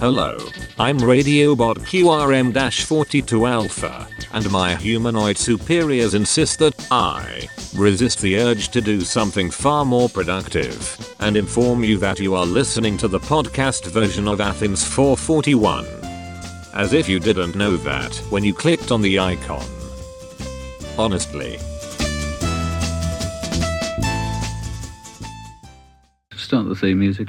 Hello, I'm Radiobot QRM-42 Alpha, and my humanoid superiors insist that I resist the urge to do something far more productive and inform you that you are listening to the podcast version of Athens 441. As if you didn't know that when you clicked on the icon. Honestly. Start the theme music.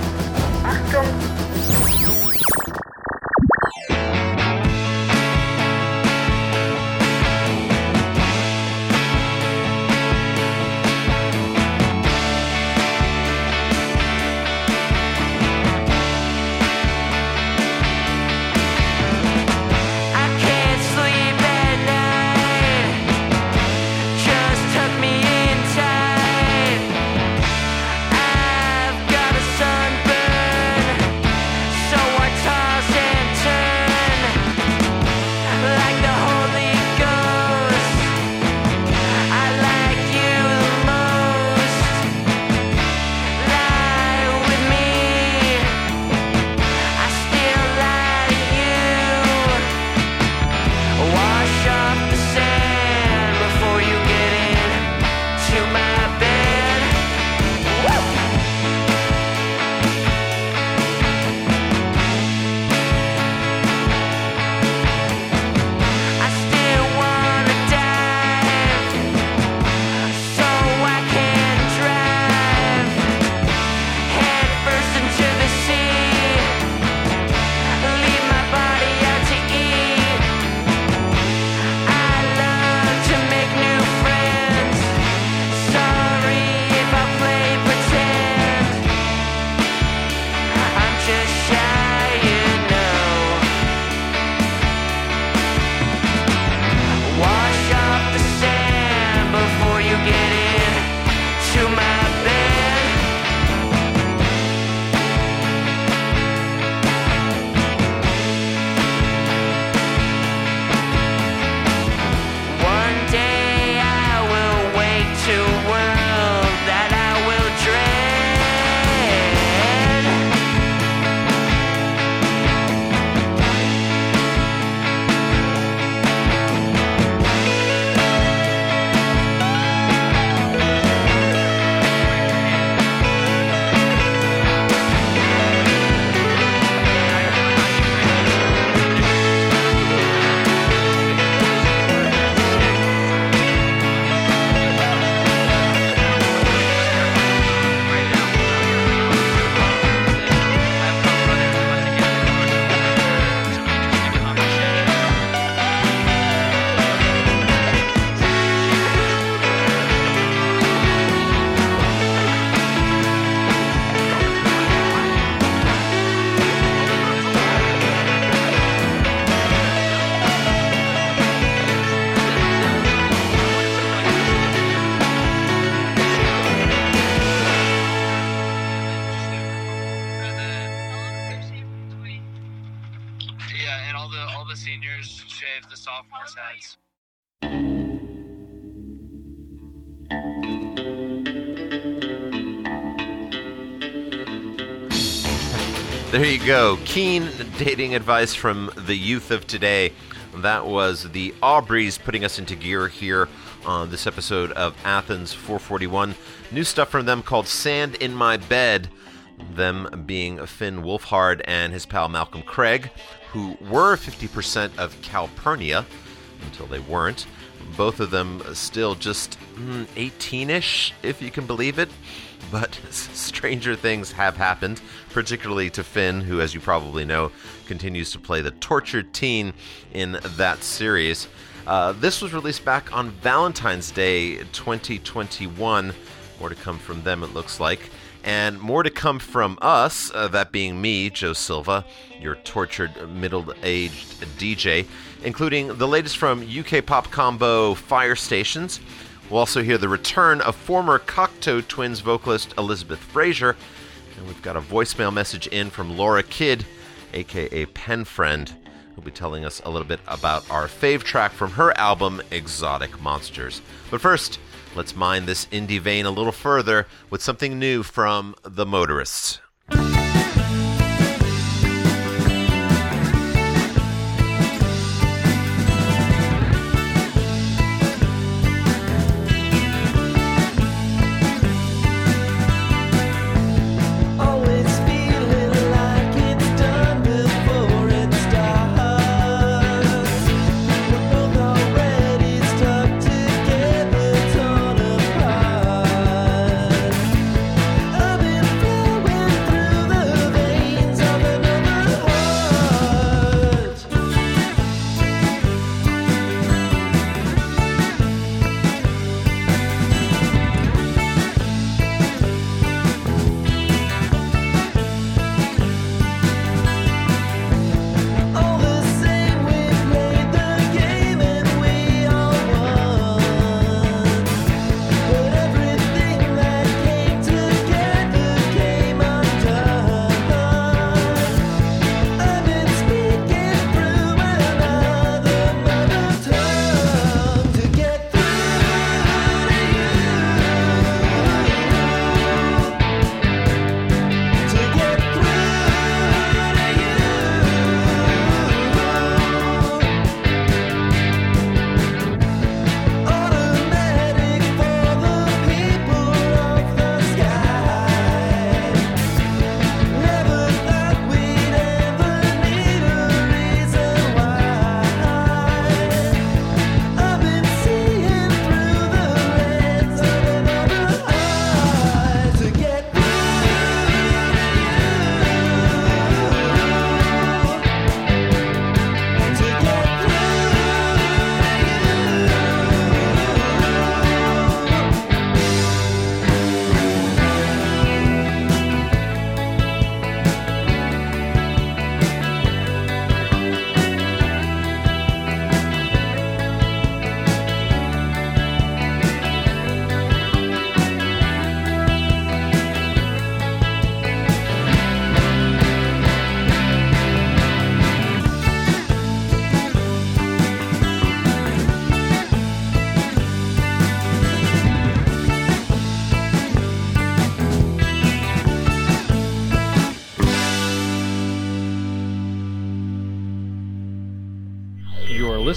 Sophomores' heads. There you go. Keen dating advice from the youth of today. That was the Aubreys putting us into gear here on this episode of Athens 441. New stuff from them called Sand in My Bed. Them being Finn Wolfhard and his pal Malcolm Craig, who were 50% of Calpurnia until they weren't. Both of them still just 18 ish, if you can believe it. But stranger things have happened, particularly to Finn, who, as you probably know, continues to play the tortured teen in that series. Uh, this was released back on Valentine's Day 2021. More to come from them, it looks like. And more to come from us, uh, that being me, Joe Silva, your tortured middle aged DJ, including the latest from UK pop combo Fire Stations. We'll also hear the return of former Cocteau Twins vocalist Elizabeth Fraser. And we've got a voicemail message in from Laura Kidd, aka Pen Friend, who'll be telling us a little bit about our fave track from her album Exotic Monsters. But first, let's mine this indie vein a little further with something new from The Motorists.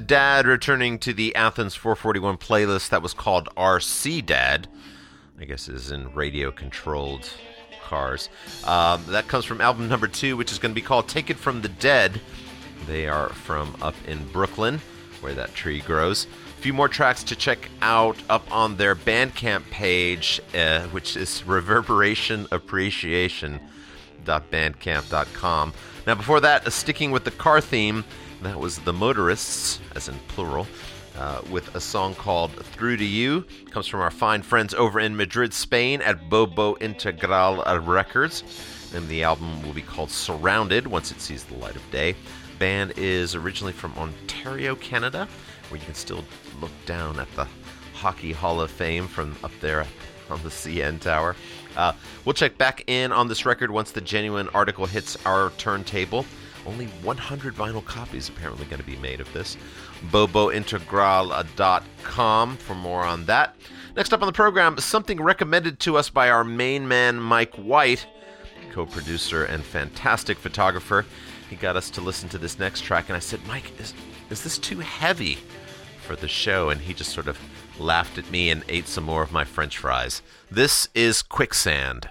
Dad returning to the Athens 441 playlist that was called RC Dad. I guess is in radio controlled cars. Um, that comes from album number two, which is going to be called Take It From the Dead. They are from up in Brooklyn, where that tree grows. A few more tracks to check out up on their Bandcamp page, uh, which is Reverberation Appreciation www.bandcamp.com. Now, before that, uh, sticking with the car theme, that was the Motorists, as in plural, uh, with a song called Through to You. comes from our fine friends over in Madrid, Spain at Bobo Integral Records. And the album will be called Surrounded once it sees the light of day. Band is originally from Ontario, Canada, where you can still look down at the Hockey Hall of Fame from up there on the CN Tower. Uh, we'll check back in on this record once the genuine article hits our turntable. Only 100 vinyl copies apparently going to be made of this. BoboIntegral.com for more on that. Next up on the program, something recommended to us by our main man, Mike White, co producer and fantastic photographer. He got us to listen to this next track, and I said, Mike, is, is this too heavy for the show? And he just sort of laughed at me and ate some more of my french fries. This is Quicksand.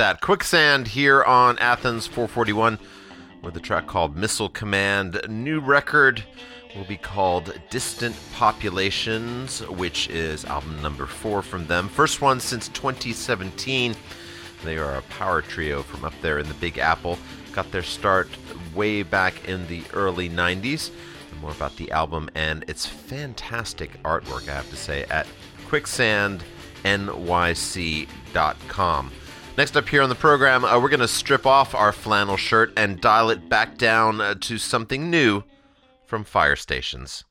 That? Quicksand here on Athens 441 with a track called Missile Command. New record will be called Distant Populations, which is album number four from them. First one since 2017. They are a power trio from up there in the Big Apple. Got their start way back in the early 90s. More about the album and its fantastic artwork, I have to say, at quicksandnyc.com. Next up here on the program, uh, we're going to strip off our flannel shirt and dial it back down uh, to something new from Fire Stations.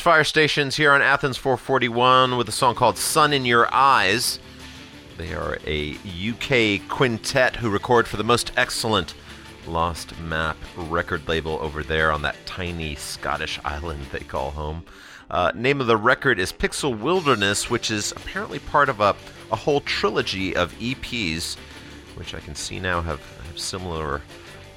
Fire Stations here on Athens 441 with a song called Sun in Your Eyes. They are a UK quintet who record for the most excellent Lost Map record label over there on that tiny Scottish island they call home. Uh, name of the record is Pixel Wilderness, which is apparently part of a, a whole trilogy of EPs, which I can see now have, have similar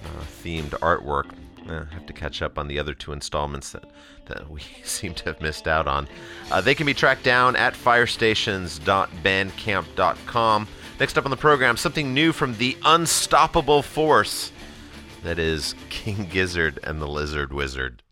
uh, themed artwork. Uh, I have to catch up on the other two installments that, that we seem to have missed out on. Uh, they can be tracked down at firestations.bandcamp.com. Next up on the program, something new from the Unstoppable Force that is King Gizzard and the Lizard Wizard.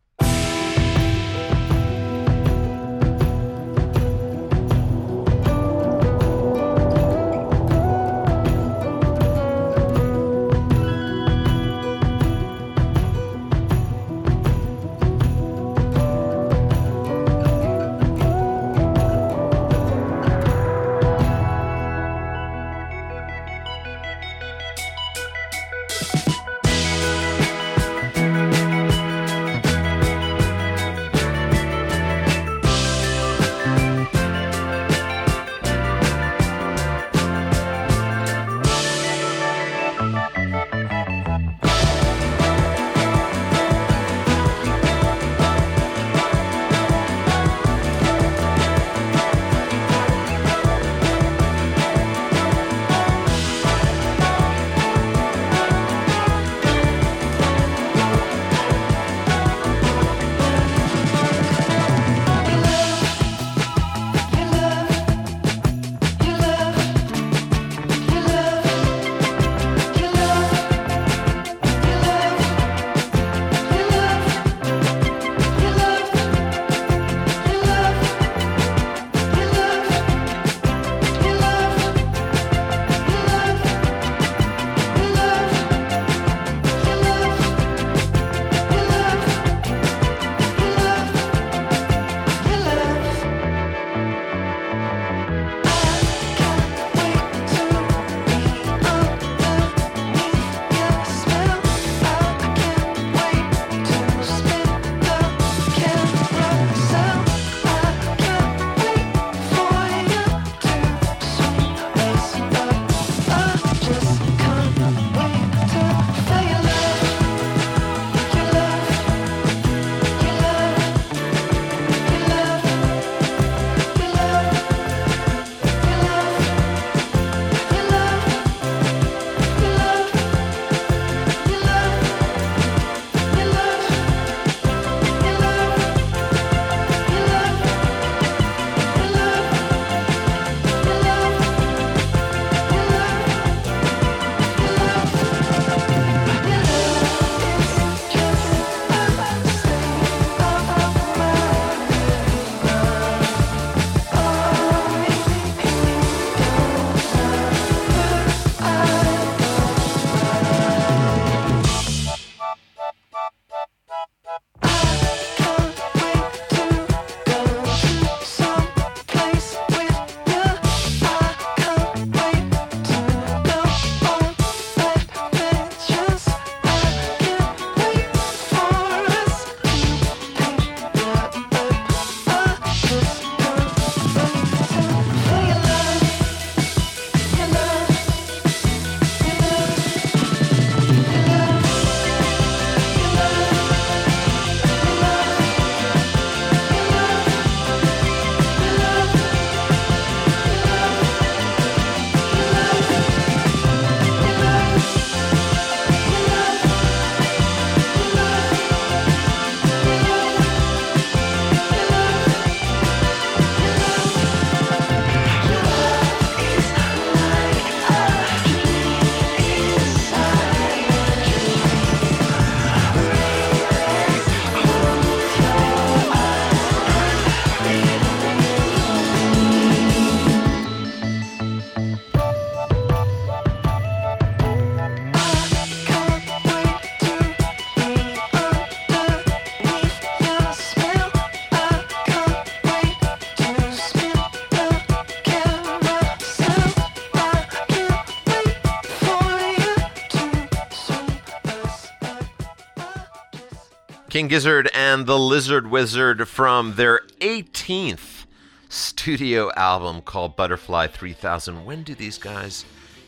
King Gizzard and the Lizard Wizard from their 18th studio album called Butterfly 3000. When do these guys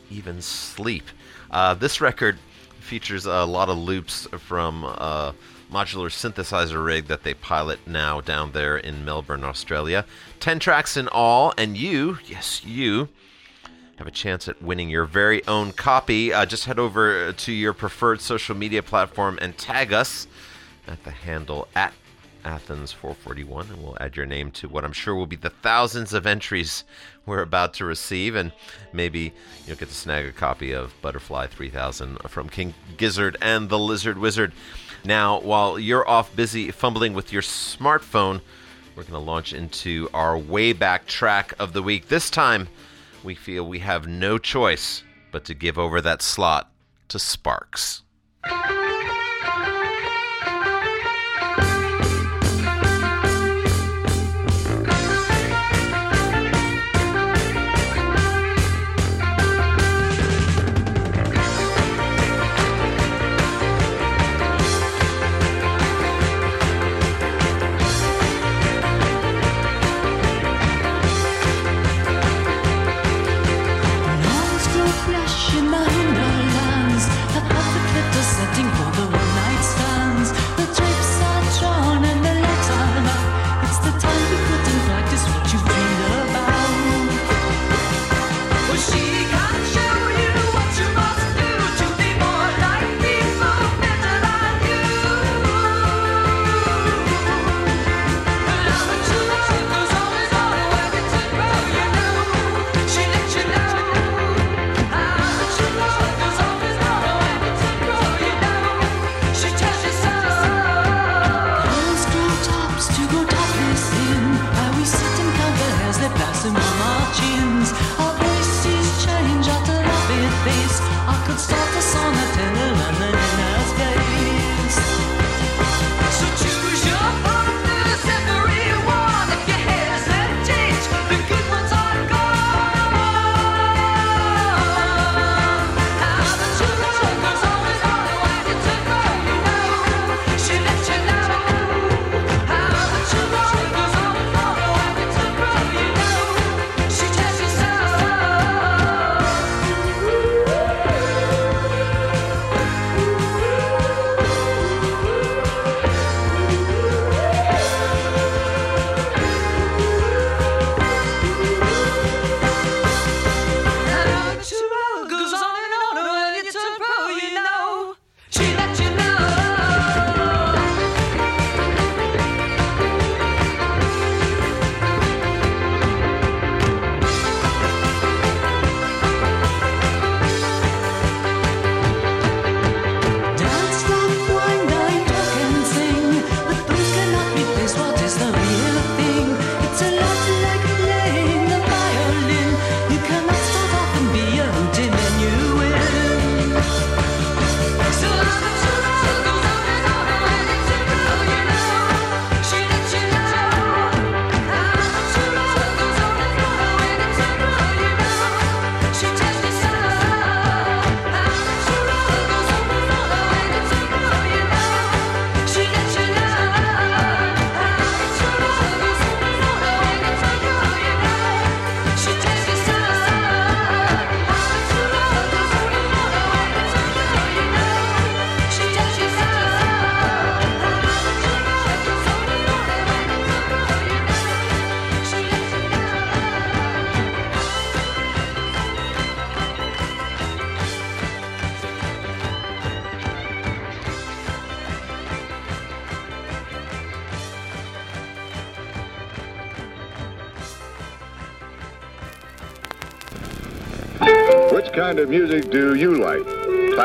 even sleep? Uh, this record features a lot of loops from a modular synthesizer rig that they pilot now down there in Melbourne, Australia. 10 tracks in all, and you, yes, you, have a chance at winning your very own copy. Uh, just head over to your preferred social media platform and tag us at the handle at Athens441, and we'll add your name to what I'm sure will be the thousands of entries we're about to receive, and maybe you'll get to snag a copy of Butterfly 3000 from King Gizzard and the Lizard Wizard. Now, while you're off busy fumbling with your smartphone, we're going to launch into our way back track of the week. This time, we feel we have no choice but to give over that slot to Sparks.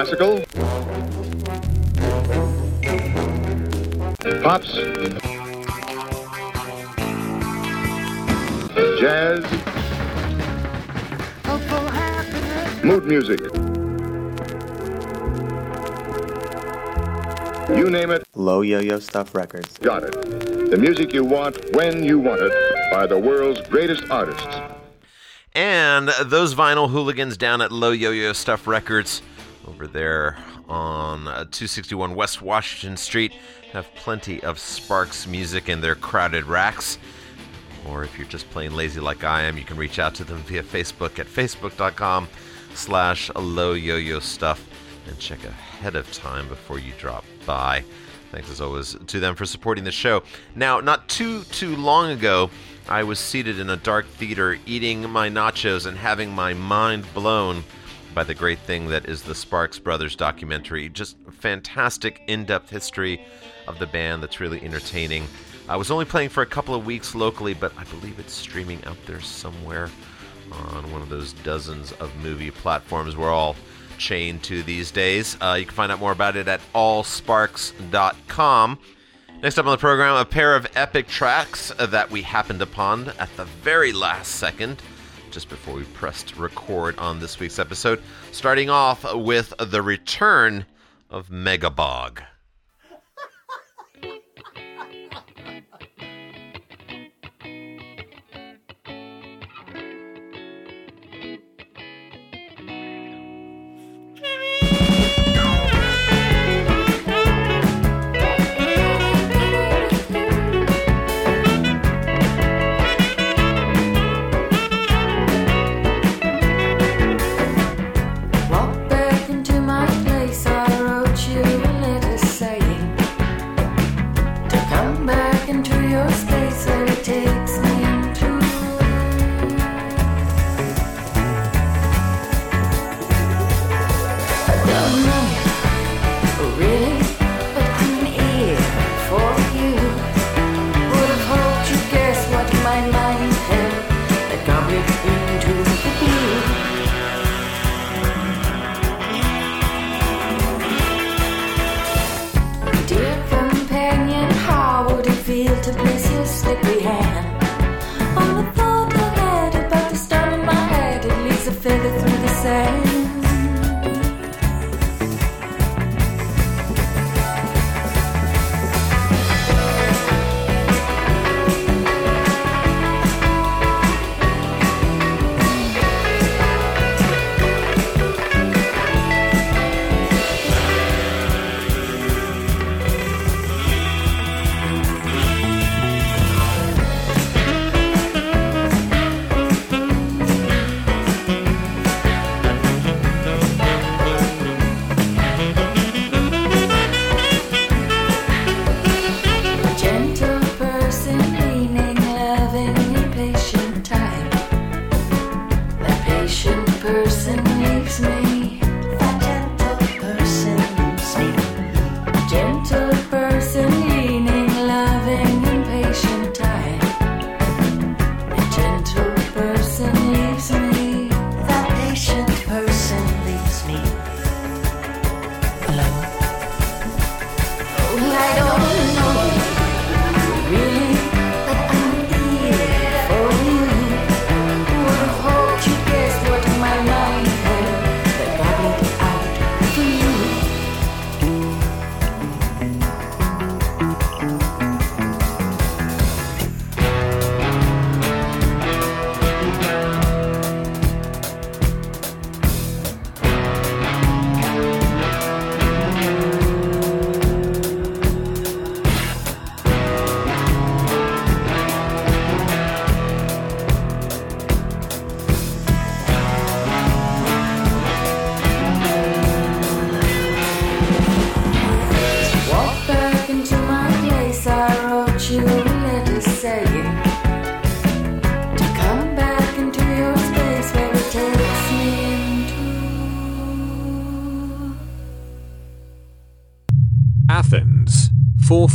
Classical? Pops? Jazz? Mood music? You name it, Low Yo Yo Stuff Records. got it. The music you want, when you want it, by the world's greatest artists. And those vinyl hooligans down at Low Yo Yo Stuff Records over there on uh, 261 West Washington Street have plenty of Sparks music in their crowded racks. Or if you're just plain lazy like I am, you can reach out to them via Facebook at facebook.com slash yo-yo stuff and check ahead of time before you drop by. Thanks as always to them for supporting the show. Now, not too too long ago, I was seated in a dark theater eating my nachos and having my mind blown by the great thing that is the Sparks Brothers documentary. Just fantastic in-depth history of the band that's really entertaining. I was only playing for a couple of weeks locally, but I believe it's streaming out there somewhere on one of those dozens of movie platforms we're all chained to these days. Uh, you can find out more about it at allsparks.com. Next up on the program, a pair of epic tracks that we happened upon at the very last second, just before we pressed record on this week's episode. Starting off with the return of Megabog.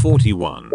441.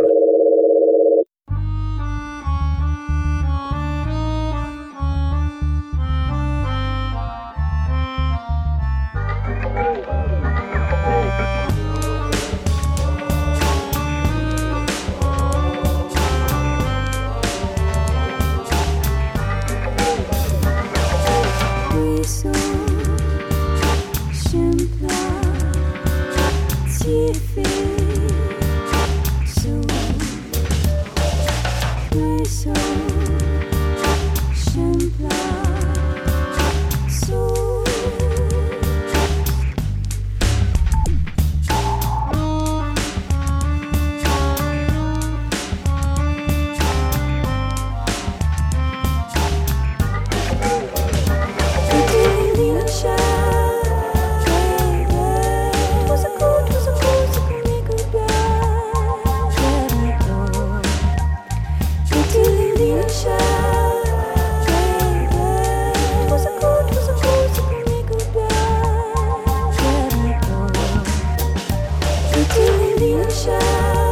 sunshine.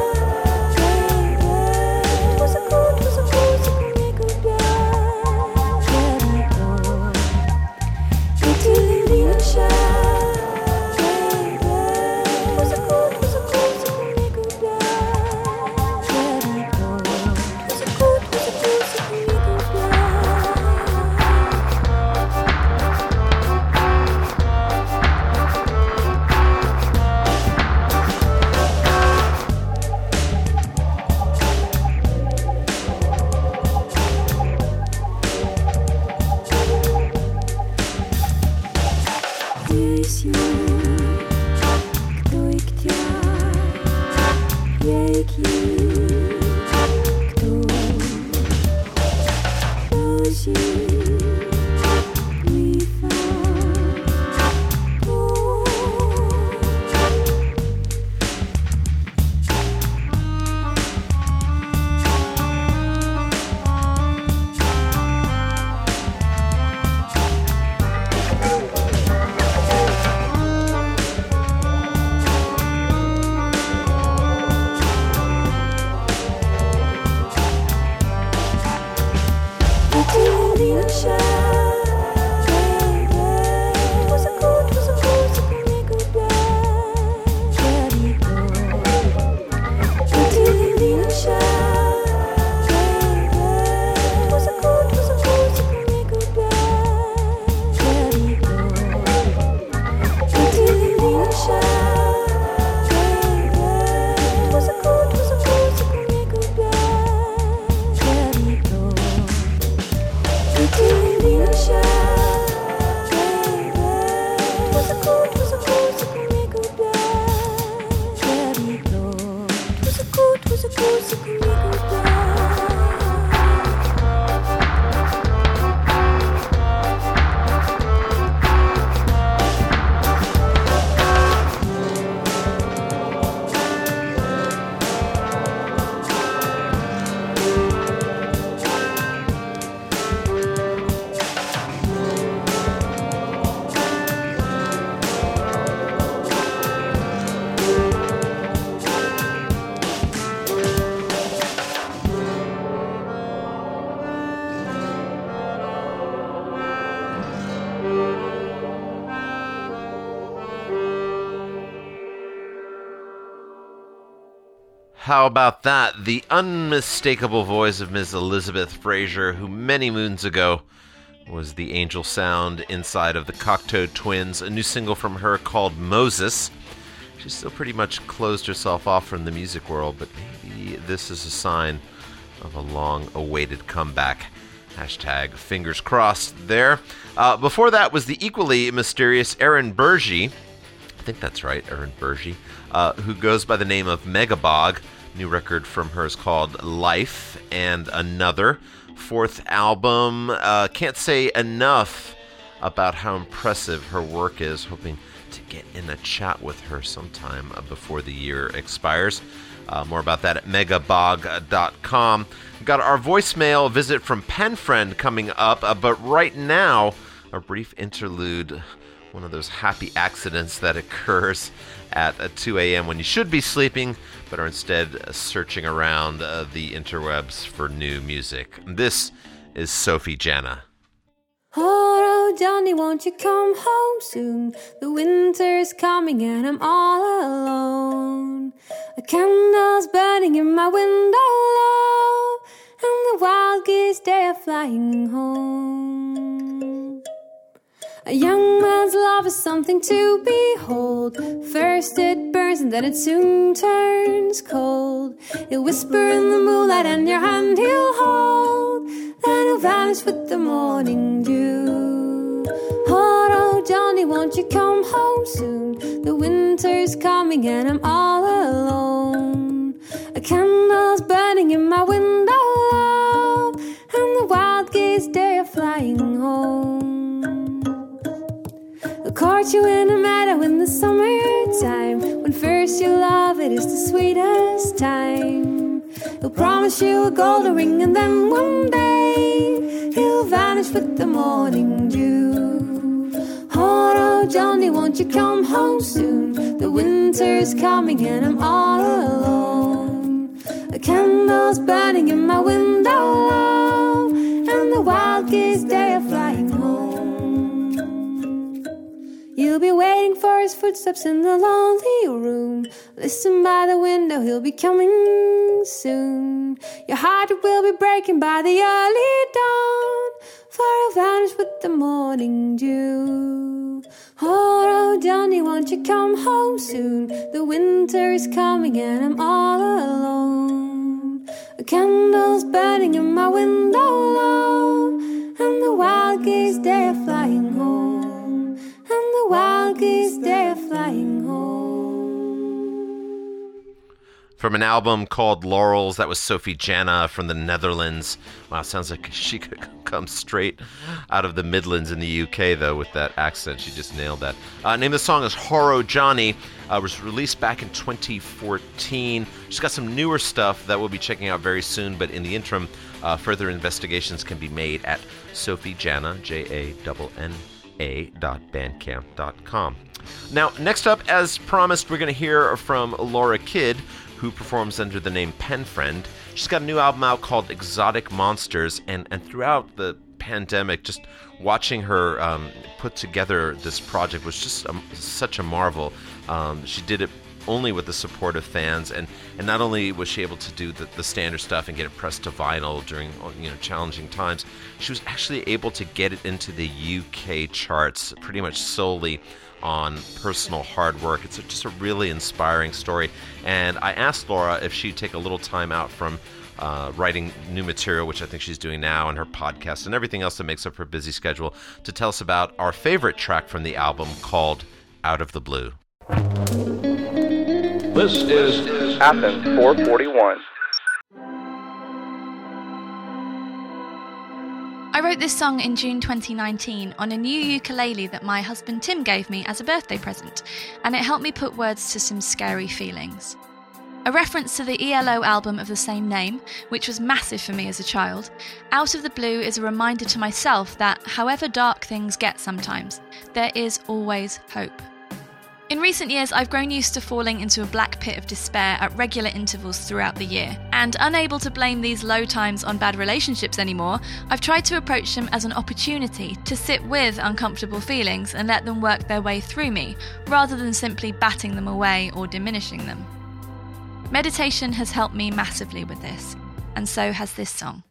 How about that? The unmistakable voice of Ms. Elizabeth Fraser, who many moons ago was the angel sound inside of the Cocteau Twins, a new single from her called Moses. She's still pretty much closed herself off from the music world, but maybe this is a sign of a long awaited comeback. Hashtag fingers crossed there. Uh, before that was the equally mysterious Erin Birgy. I think that's right, Erin Birgy, uh, who goes by the name of Megabog. New record from her is called Life and Another. Fourth album. Uh, can't say enough about how impressive her work is. Hoping to get in a chat with her sometime before the year expires. Uh, more about that at megabog.com. Got our voicemail visit from Penfriend coming up, uh, but right now, a brief interlude one of those happy accidents that occurs at uh, 2 a.m. when you should be sleeping, but are instead searching around uh, the interwebs for new music. This is Sophie Janna. Oh, Johnny, won't you come home soon? The winter's coming and I'm all alone. A candle's burning in my window, love, and the wild geese they are flying home. A young man's love is something to behold. First it burns and then it soon turns cold. He'll whisper in the moonlight and your hand he'll hold. Then he'll vanish with the morning dew. Oh, oh, Johnny, won't you come home soon? The winter's coming and I'm all alone. A candle's burning in my window, love, and the wild geese they are flying home. I'll you in a meadow in the summertime. When first you love it is the sweetest time. He'll promise you a golden ring and then one day he'll vanish with the morning dew. Oh, oh, Johnny, won't you come home soon? The winter's coming and I'm all alone. A candle's burning in my window, and the wild geese they are flying. You'll be waiting for his footsteps in the lonely room. Listen by the window, he'll be coming soon. Your heart will be breaking by the early dawn, for he'll vanish with the morning dew. Oh, oh, Johnny, won't you come home soon? The winter is coming and I'm all alone. A candle's burning in my window, From an album called Laurels, that was Sophie Janna from the Netherlands. Wow, sounds like she could come straight out of the Midlands in the UK, though, with that accent. She just nailed that. Uh, name of the song is Horo Johnny. Uh, was released back in 2014. She's got some newer stuff that we'll be checking out very soon, but in the interim, uh, further investigations can be made at Sophie Janna, J A N N a.bandcamp.com. Now, next up, as promised, we're going to hear from Laura Kidd, who performs under the name Penfriend. She's got a new album out called Exotic Monsters, and, and throughout the pandemic, just watching her um, put together this project was just um, such a marvel. Um, she did it only with the support of fans, and, and not only was she able to do the, the standard stuff and get it pressed to vinyl during you know challenging times, she was actually able to get it into the UK charts pretty much solely on personal hard work. It's just a really inspiring story, and I asked Laura if she'd take a little time out from uh, writing new material, which I think she's doing now, and her podcast and everything else that makes up her busy schedule, to tell us about our favorite track from the album called Out of the Blue. This is Athens 441. I wrote this song in June 2019 on a new ukulele that my husband Tim gave me as a birthday present, and it helped me put words to some scary feelings. A reference to the ELO album of the same name, which was massive for me as a child, Out of the Blue is a reminder to myself that, however dark things get sometimes, there is always hope. In recent years, I've grown used to falling into a black pit of despair at regular intervals throughout the year. And unable to blame these low times on bad relationships anymore, I've tried to approach them as an opportunity to sit with uncomfortable feelings and let them work their way through me, rather than simply batting them away or diminishing them. Meditation has helped me massively with this, and so has this song.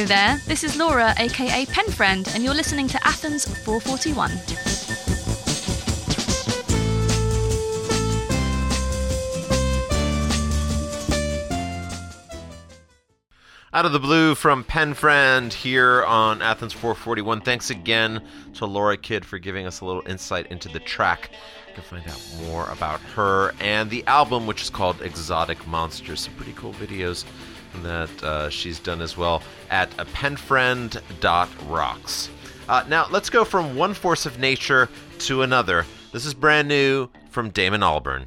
Hello there, this is Laura, aka Penfriend, and you're listening to Athens 441. Out of the blue from Penfriend here on Athens 441. Thanks again to Laura Kidd for giving us a little insight into the track. You can find out more about her and the album, which is called Exotic Monsters. Some pretty cool videos that uh, she's done as well at penfriend.rocks. Uh, now, let's go from one force of nature to another. This is brand new from Damon Albarn.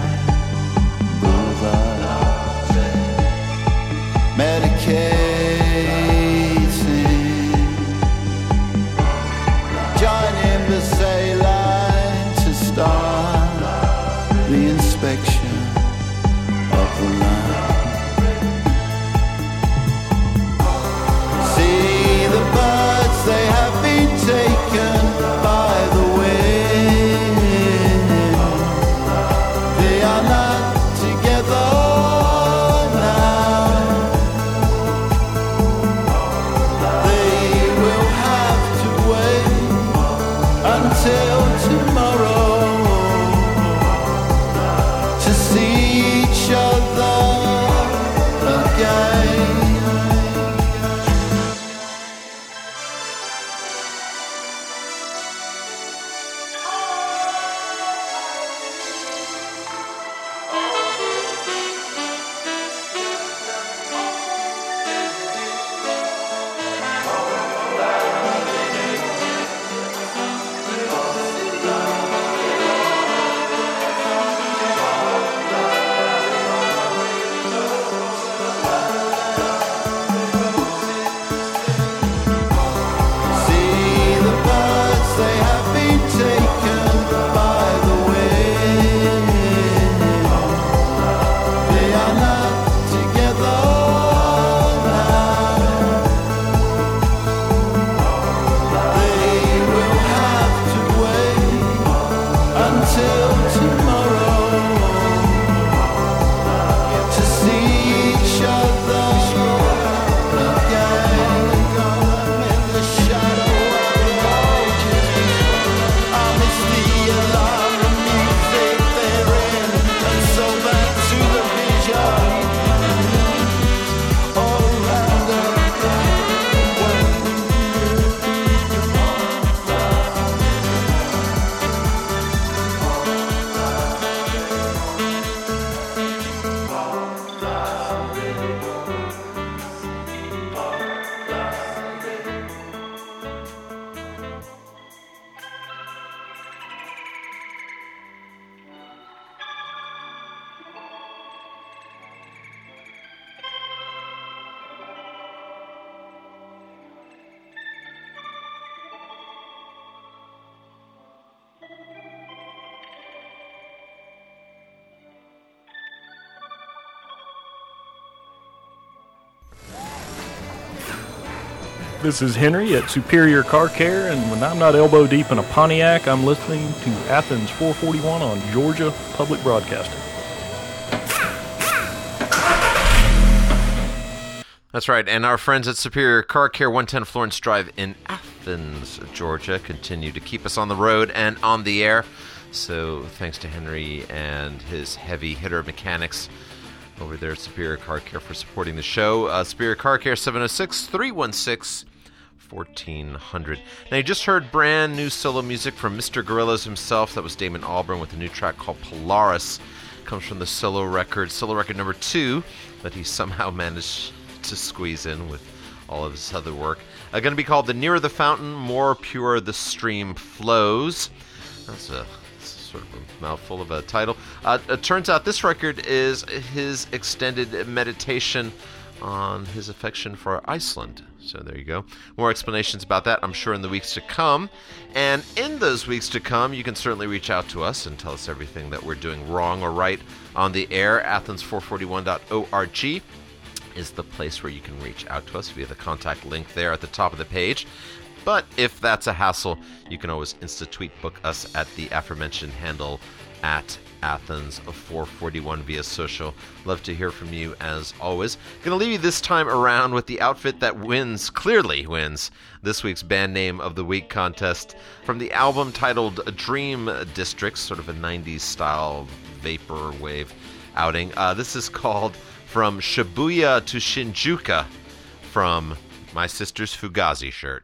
This is Henry at Superior Car Care, and when I'm not elbow deep in a Pontiac, I'm listening to Athens 441 on Georgia Public Broadcasting. That's right, and our friends at Superior Car Care, 110 Florence Drive in Athens, Georgia, continue to keep us on the road and on the air. So thanks to Henry and his heavy hitter mechanics over there at Superior Car Care for supporting the show. Uh, Superior Car Care, 706 316 1400. Now, you just heard brand new solo music from Mr. Gorillaz himself. That was Damon Albarn with a new track called Polaris. Comes from the solo record, solo record number two, that he somehow managed to squeeze in with all of his other work. Uh, going to be called The Nearer the Fountain, More Pure the Stream Flows. That's a sort of a mouthful of a title. Uh, it turns out this record is his extended meditation on his affection for Iceland. So there you go. More explanations about that, I'm sure, in the weeks to come. And in those weeks to come, you can certainly reach out to us and tell us everything that we're doing wrong or right on the air. Athens441.org is the place where you can reach out to us via the contact link there at the top of the page. But if that's a hassle, you can always insta tweet book us at the aforementioned handle at Athens of 441 via social. Love to hear from you as always. Gonna leave you this time around with the outfit that wins, clearly wins, this week's Band Name of the Week contest from the album titled Dream Districts, sort of a 90s style vapor wave outing. Uh, this is called From Shibuya to Shinjuku from My Sister's Fugazi shirt.